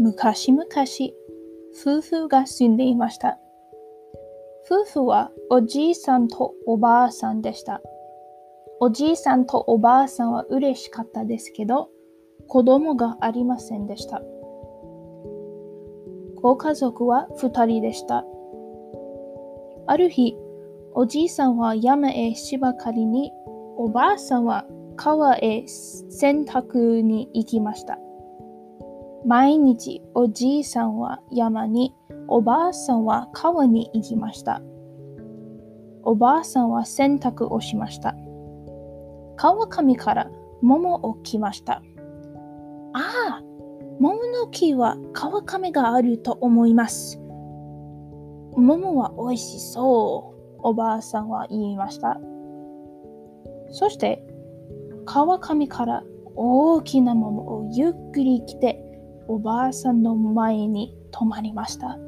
昔々、夫婦が住んでいました。夫婦はおじいさんとおばあさんでした。おじいさんとおばあさんは嬉しかったですけど、子供がありませんでした。ご家族は二人でした。ある日、おじいさんは山へ芝刈りに、おばあさんは川へ洗濯に行きました。毎日おじいさんは山に、おばあさんは川に行きました。おばあさんは洗濯をしました。川上から桃を来ました。ああ、桃の木は川上があると思います。桃は美味しそう、おばあさんは言いました。そして、川上から大きな桃をゆっくり来て、おばあさんの前に止まりました。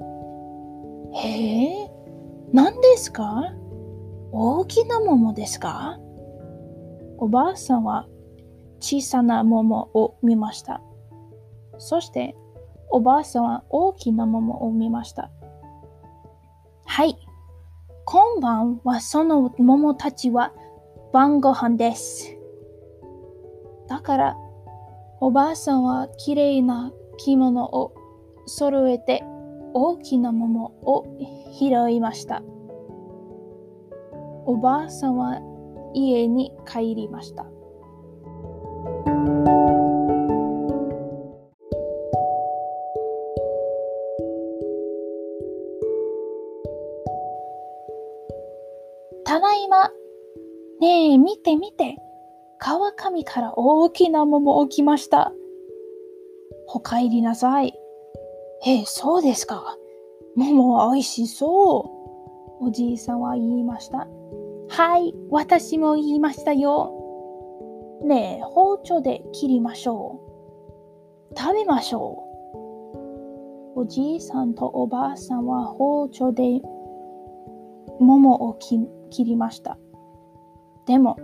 へえ、何ですか？大きな桃ですか？おばあさんは小さな桃を見ました。そして、おばあさんは大きな桃を見ました。はい。今晩はその桃たちは晩ご飯です。だから、おばあさんはきれいな着物を揃えて大きな桃を拾いました。おばあさんは家に帰りました。ただいま。ねえ、見て見て。川上から大きな桃起きました。お帰りなさい。え、そうですか。桃は美味しそう。おじいさんは言いました。はい、私も言いましたよ。ねえ、包丁で切りましょう。食べましょう。おじいさんとおばあさんは包丁で桃を切りました。でも、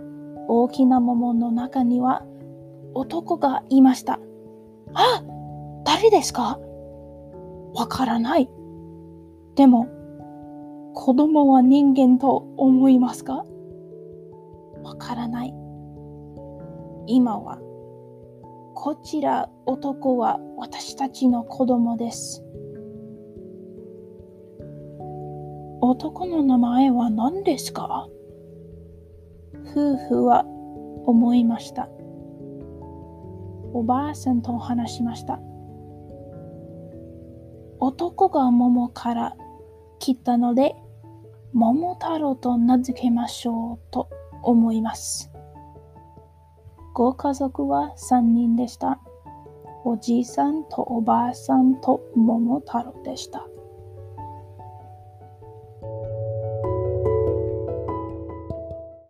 大きな桃の中には男がいました。あ誰ですか？わからない。でも、子供は人間と思いますか？わからない。今は、こちら男は私たちの子供です。男の名前は何ですか？夫婦は思いました。おばあさんと話しました。男が桃から切ったので、桃太郎と名付けましょうと思います。ご家族は3人でした。おじいさんとおばあさんと桃太郎でした。